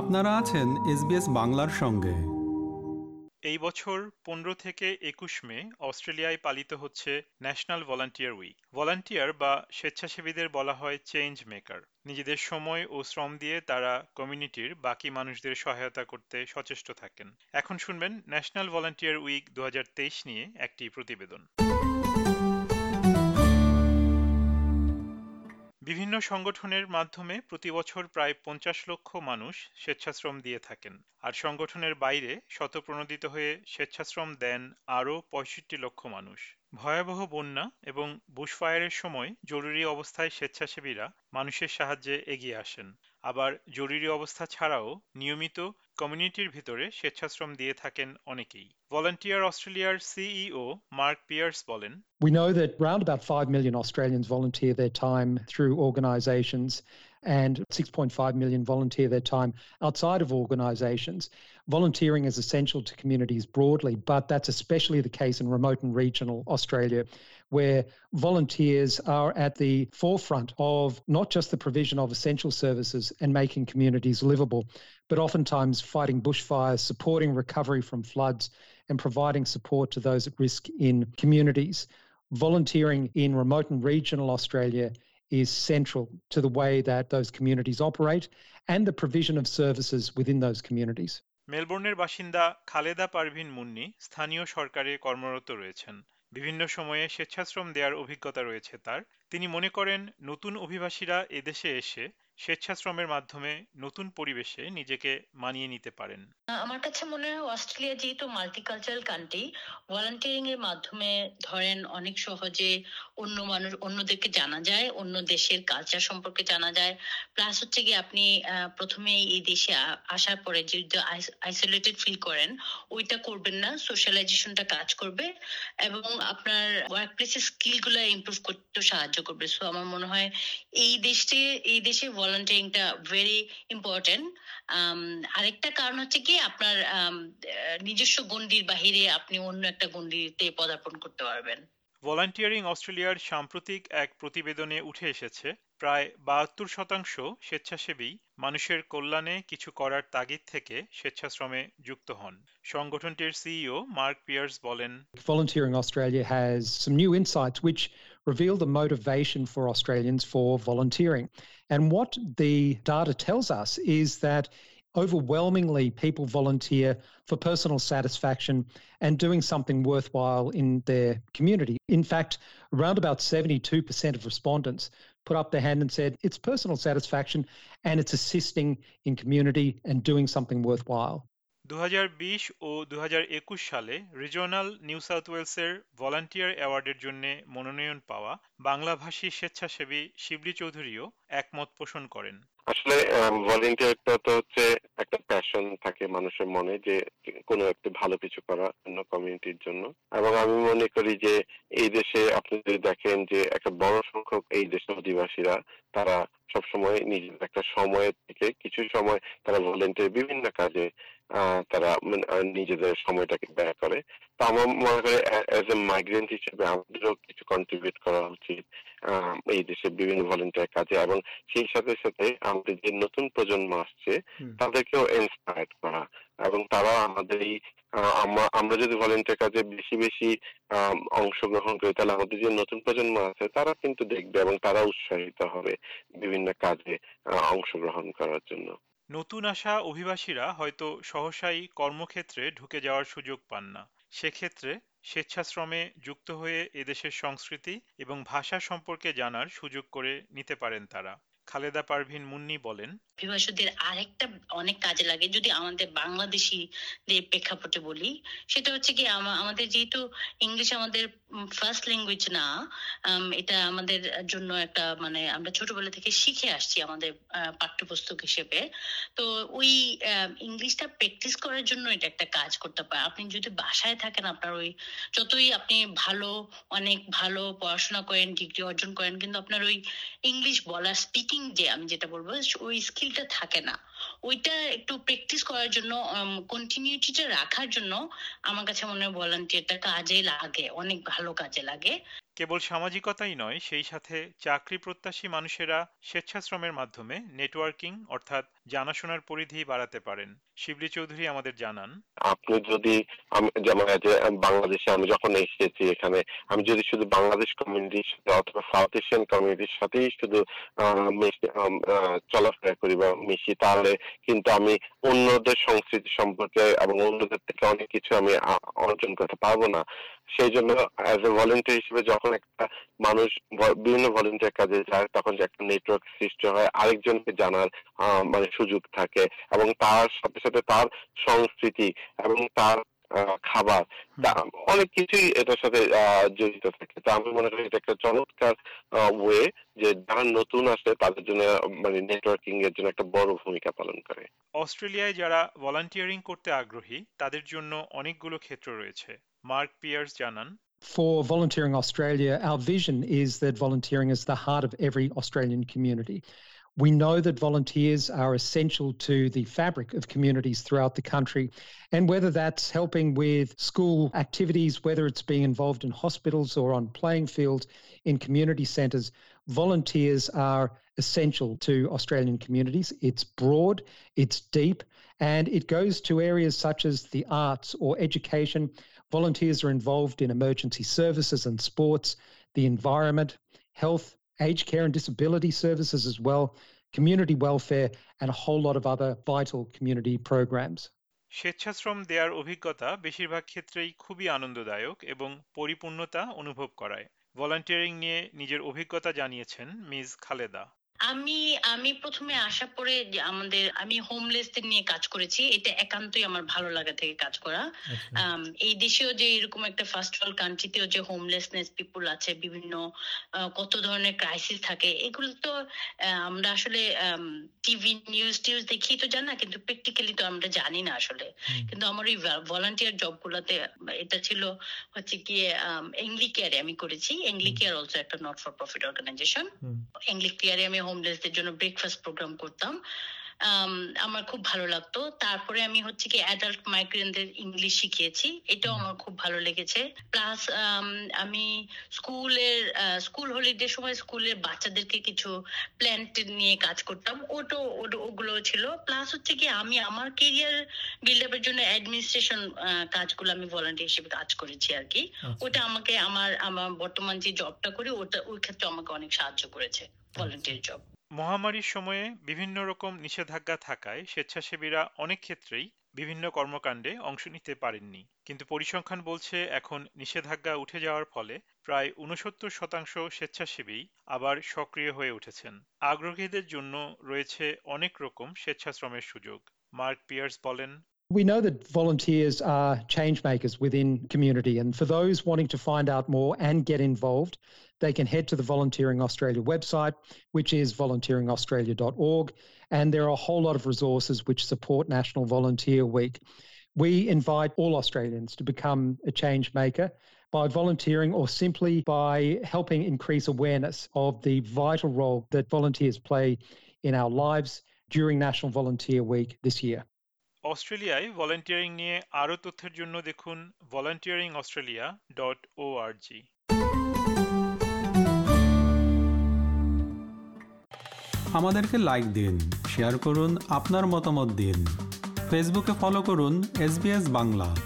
আপনারা আছেন এসবিএস বাংলার সঙ্গে। এই বছর পনেরো থেকে একুশ মে অস্ট্রেলিয়ায় পালিত হচ্ছে ন্যাশনাল ভলান্টিয়ার উইক। ভলান্টিয়ার বা স্বেচ্ছাসেবীদের বলা হয় চেঞ্জ মেকার। নিজেদের সময় ও শ্রম দিয়ে তারা কমিউনিটির বাকি মানুষদের সহায়তা করতে সচেষ্ট থাকেন। এখন শুনবেন ন্যাশনাল ভলান্টিয়ার উইক দু হাজার তেইশ নিয়ে একটি প্রতিবেদন। বিভিন্ন সংগঠনের মাধ্যমে প্রতি বছর প্রায় পঞ্চাশ লক্ষ মানুষ স্বেচ্ছাশ্রম দিয়ে থাকেন। আর সংগঠনের বাইরে শতপ্রণোদিত হয়ে স্বেচ্ছাশ্রম দেন আরও পঁয়ষট্টি লক্ষ মানুষ। ভয়াবহ বন্যা এবং বুশফায়ারের সময় জরুরি অবস্থায় স্বেচ্ছাসেবীরা মানুষের সাহায্যে এগিয়ে আসেন। আবার জরুরি অবস্থা ছাড়াও নিয়মিত কমিউনিটির ভিতরে স্বেচ্ছাশ্রম দিয়ে থাকেন অনেকেই ভলান্টিয়ার অস্ট্রেলিয়ার সিইও মার্ক পিয়ার্স বলেন We know that around about 5 million Australians volunteer their time through organisations and 6.5 million volunteer their time outside of organisations. Volunteering is essential to communities broadly, but that's especially the case in remote and regional Australia, where volunteers are at the forefront of not just the provision of essential services and making communities livable, but oftentimes fighting bushfires, supporting recovery from floods, and providing support to those at risk in communities. Volunteering in remote and regional Australia is central to the way that those communities operate and the provision of services within those communities. মেলবোর্নের বাসিন্দা খালেদা পারভিন মুন্নি স্থানীয় সরকারে কর্মরত রয়েছেন বিভিন্ন সময়ে স্বেচ্ছাশ্রম দেওয়ার অভিজ্ঞতা রয়েছে তার তিনি মনে করেন নতুন অভিবাসীরা এদেশে এসে স্বেচ্ছাশ্রমের মাধ্যমে নতুন পরিবেশে নিজেকে মানিয়ে নিতে পারেন। আমার কাছে মনে হয় অস্ট্রেলিয়া যেহেতু মাল্টিকালচারাল কান্ট্রি ভলান্টিয়ারিং এর মাধ্যমে ধরেন অনেক সহজে অন্য মানুষ, অন্যদেরকে জানা যায়, অন্য দেশের কালচার সম্পর্কে জানা যায়। প্লাস হচ্ছে কি আপনি প্রথমে এই দেশে আসার পরে যে আইসোলেটেড ফিল করেন, ওইটা করবেন না সোশ্যালাইজেশনটা কাজ করবে এবং আপনার ওয়ার্ক প্লেসের স্কিলগুলো ইম্প্রুভ করতে সাহায্য করবে। সো আমার মনে হয় এই দেশে এই দেশে ভলান্টিয়ারিংটা ভেরি ইম্পর্টেন্ট আরেকটা কারণ হচ্ছে কি আপনার নিজস্ব গণ্ডির বাহিরে আপনি অন্য একটা গণ্ডিতে পদার্পণ করতে পারবেন। ভলান্টিয়ারিং অস্ট্রেলিয়ার সাম্প্রতিক এক প্রতিবেদনে উঠে এসেছে প্রায় বাহাত্তর শতাংশ স্বেচ্ছাসেবী মানুষের কল্যাণে কিছু করার তাগিদ থেকে স্বেচ্ছাশ্রমে যুক্ত হন। সংগঠনটির সিইও মার্ক পিয়ার্স বলেন Volunteering Australia has some new insights which reveal the motivation for Australians for volunteering. And what the data tells us is that overwhelmingly people volunteer for personal satisfaction and doing something worthwhile in their community. In fact, around about 72% of respondents put up their hand and said it's personal satisfaction and it's assisting in community and doing something worthwhile. 2020 ও 2021 সালে regional new south ওয়েলসের volunteer অ্যাওয়ার্ডের জন্য মনোনয়ন পাওয়া বাংলাভাষী স্বেচ্ছাসেবী শিবলী চৌধুরীও একমত পোষণ করেন। আসলে ভলেন্টিয়ারটা তো হচ্ছে একটা প্যাশন থাকে মানুষের মনে যে কোনো একটা ভালো কিছু করা অন্য কমিউনিটির জন্য। এবং আমি মনে করি যে এই দেশে আপনি যদি দেখেন যে একটা বড় সংখ্যক এই দেশের অধিবাসীরা, তারা সবসময় নিজের একটা সময়ের থেকে কিছু সময় তারা ভলেন্টিয়ার বিভিন্ন কাজে তারা নিজেদের সময়টাকে ব্যয় করে। তো আমার মনে করে অ্যাজ এ মাইগ্রেন্ট হিসেবে আমাদেরও কিছু কন্ট্রিবিউট করা উচিত। এই দেশের বিভিন্ন ভলেন্টিয়ার কাজে এবং সেই সাথে সাথে আমাদের যে নতুন প্রজন্ম আসছে তাদেরকেও ইন্সপায়ার করা এবং তারা আমাদের এই আমরা যদি ভলেন্টিয়ার কাজে বেশি বেশি অংশগ্রহণ করি তাহলে আমাদের যে নতুন প্রজন্ম আছে তারা কিন্তু দেখবে এবং তারা উৎসাহিত হবে বিভিন্ন কাজে অংশগ্রহণ করার জন্য। নতুন আসা অভিবাসীরা হয়তো সহসাই কর্মক্ষেত্রে ঢুকে যাওয়ার সুযোগ পান না। সেক্ষেত্রে স্বেচ্ছাশ্রমে যুক্ত হয়ে এদেশের সংস্কৃতি এবং ভাষা সম্পর্কে জানার সুযোগ করে নিতে পারেন তারা। খালেদা পারভিন মুন্নি বলেন অভিবাসীদের আরেকটা অনেক কাজে লাগে, যদি আমাদের বাংলাদেশি প্রেক্ষাপটে বলি, সেটা হচ্ছে কি আমাদের যেহেতু ইংলিশ আমাদের ফার্স্ট ল্যাঙ্গুয়েজ না এটা আমাদের জন্য একটা মানে আমরা ছোটবেলা থেকে শিখে আসছি আমাদের পাঠ্যপুস্তক হিসেবে। তো ওই ইংলিশটা প্র্যাকটিস করার জন্য এটা একটা কাজ করতে পারে। আপনি যদি বাসায় থাকেন, আপনার ওই যতই আপনি ভালো, অনেক ভালো পড়াশোনা করেন ডিগ্রি অর্জন করেন, কিন্তু আপনার ওই ইংলিশ বলার স্পিকিং যে আমি যেটা বলব, ওই স্কিলটা থাকে না। ওইটা একটু প্র্যাকটিস করার জন্য কন্টিনিউটিটা রাখার জন্য আমার কাছে মনে হয় ভলান্টিয়ারটা কাজে লাগে, অনেক ভালো কাজে লাগে। কেবল সামাজিকতাই নয়, সেই সাথে চাকরি প্রত্যাশী মানুষেরা স্বেচ্ছাশ্রমের মাধ্যমে নেটওয়ার্কিং অর্থাৎ জানাশোনার পরিধি বাড়াতে পারেন। শিবলি চৌধুরী আমাদের জানান। আপনি যদি যেমন বাংলাদেশে আমি যখন এসেছি এখানে, আমি যদি শুধু বাংলাদেশ কমিউনিটির সাথে অথবা সাউথ এশিয়ান কমিউনিটির সাথেই শুধু চলাফেরা করি বা মিশি, তাহলে কিন্তু আমি অন্যদের সংস্কৃতি সম্পর্কে এবং অন্যদের থেকে অনেক কিছু আমি অর্জন করতে পারব না। সেই জন্য অ্যাজ এ ভলেন্টিয়ার হিসেবে যখন একটা মানুষ বিভিন্ন ভলেন্টিয়ার কাজে যায়, তখন যে একটা নেটওয়ার্ক সৃষ্টি হয়, আরেকজনকে জানার মানে সুযোগ থাকে এবং তার সাথে সাথে তার সংস্কৃতি এবং তার খাবার অনেক কিছুই এটার সাথে জড়িত থাকে। তা আমি মনে করি এটা একটা চমৎকার ওয়ে যে যারা নতুন আসে তাদের জন্য মানে নেটওয়ার্কিং এর জন্য একটা বড় ভূমিকা পালন করে। অস্ট্রেলিয়ায় যারা ভলান্টিয়ারিং করতে আগ্রহী, তাদের জন্য অনেকগুলো ক্ষেত্র রয়েছে। Mark Pierce Janan. For Volunteering Australia, our vision is that volunteering is the heart of every Australian community. We know that volunteers are essential to the fabric of communities throughout the country. And whether that's helping with school activities, whether it's being involved in hospitals or on playing fields, in community centres, volunteers are essential to Australian communities. It's broad, it's deep, and it goes to areas such as the arts or education, Volunteers are involved in emergency services and sports, the environment, health, aged care and disability services as well, community welfare, and a whole lot of other vital community programs. স্বেচ্ছাশ্রম দেওয়ার অভিজ্ঞতা বেশিরভাগ ক্ষেত্রেই খুবই আনন্দদায়ক এবং পরিপূর্ণতা অনুভব করায় ভলান্টিয়ারিং নিয়ে নিজের অভিজ্ঞতা জানিয়েছেন মিস খালেদা আমি আমি প্রথমে আসা পরে আমাদের আমি হোমলেসদের নিয়ে কাজ করেছি। এটা একান্তই আমার ভালো লাগা থেকে কাজ করা। আচ্ছা। এই দেশেও যে এরকম একটা ফার্স্ট ওয়ার্ল্ড কান্ট্রিতেও যে হোমলেসনেস পিপুল আছে বিভিন্ন কত ধরনের ক্রাইসিস থাকে এগুলো তো আমরা আসলে টিভি নিউজ টিউজ দেখি তো জানা কিন্তু প্র্যাকটিক্যালি তো আমরা জানি না আসলে। কিন্তু আমার ওই ভলান্টিয়ার জব গুলাতে এটা ছিল হচ্ছে গিয়ে এংলিকেয়ারে আমি করেছি। এংলিকেয়ার অলসো একটা নট ফর প্রফিট অর্গানাইজেশন এংলিকেয়ারে আমি হোমলেসদের জন্য ব্রেকফাস্ট প্রোগ্রাম করতাম। আমার খুব ভালো লাগতো। তারপরে আমি হচ্ছে কি অ্যাডাল্ট মাইগ্রেন্টদের ইংলিশ শিখিয়েছি। এটাও আমার খুব ভালো লেগেছে। প্লাস আমি স্কুলের স্কুল হলিডে সময় স্কুলের বাচ্চাদেরকে কিছু প্ল্যান্ট নিয়ে কাজ করতাম। ওটো ওগুলো ছিল। প্লাস হচ্ছে কি আমি আমার কেরিয়ার বিল্ড আপের জন্য অ্যাডমিনিস্ট্রেশন কাজগুলো আমি ভলান্টিয়ার হিসেবে কাজ করেছি আর কি আচ্ছা। ওটা আমাকে আমার আমার বর্তমান যে জবটা করি ওটা ওই ক্ষেত্রে আমাকে অনেক সাহায্য করেছে। ভলান্টিয়ার জব মহামারীর সময়ে বিভিন্ন রকম নিষেধাজ্ঞা থাকায় স্বেচ্ছাসেবীরা অনেক ক্ষেত্রেই বিভিন্ন কর্মকাণ্ডে অংশ নিতে পারেননি। কিন্তু পরিসংখ্যান বলছে এখন নিষেধাজ্ঞা উঠে যাওয়ার ফলে প্রায় উনসত্তর শতাংশ স্বেচ্ছাসেবী আবার সক্রিয় হয়ে উঠেছেন। আগ্রহীদের জন্য রয়েছে অনেক রকম স্বেচ্ছাশ্রমের সুযোগ। মার্ক পিয়ার্স বলেন We know that volunteers are change makers within community, and for those wanting to find out more and get involved, they can head to the Volunteering Australia website, which is volunteeringaustralia.org, and there are a whole lot of resources which support National Volunteer Week. We invite all Australians to become a change maker by volunteering or simply by helping increase awareness of the vital role that volunteers play in our lives during National Volunteer Week this year. অস্ট্রেলিয়ায় volunteering নিয়ে আরও তথ্যের জন্য দেখুন volunteering Australia dot ও আমাদেরকে like দিন share করুন, আপনার মতামত দিন। ফেসবুকে ফলো করুন এস বাংলা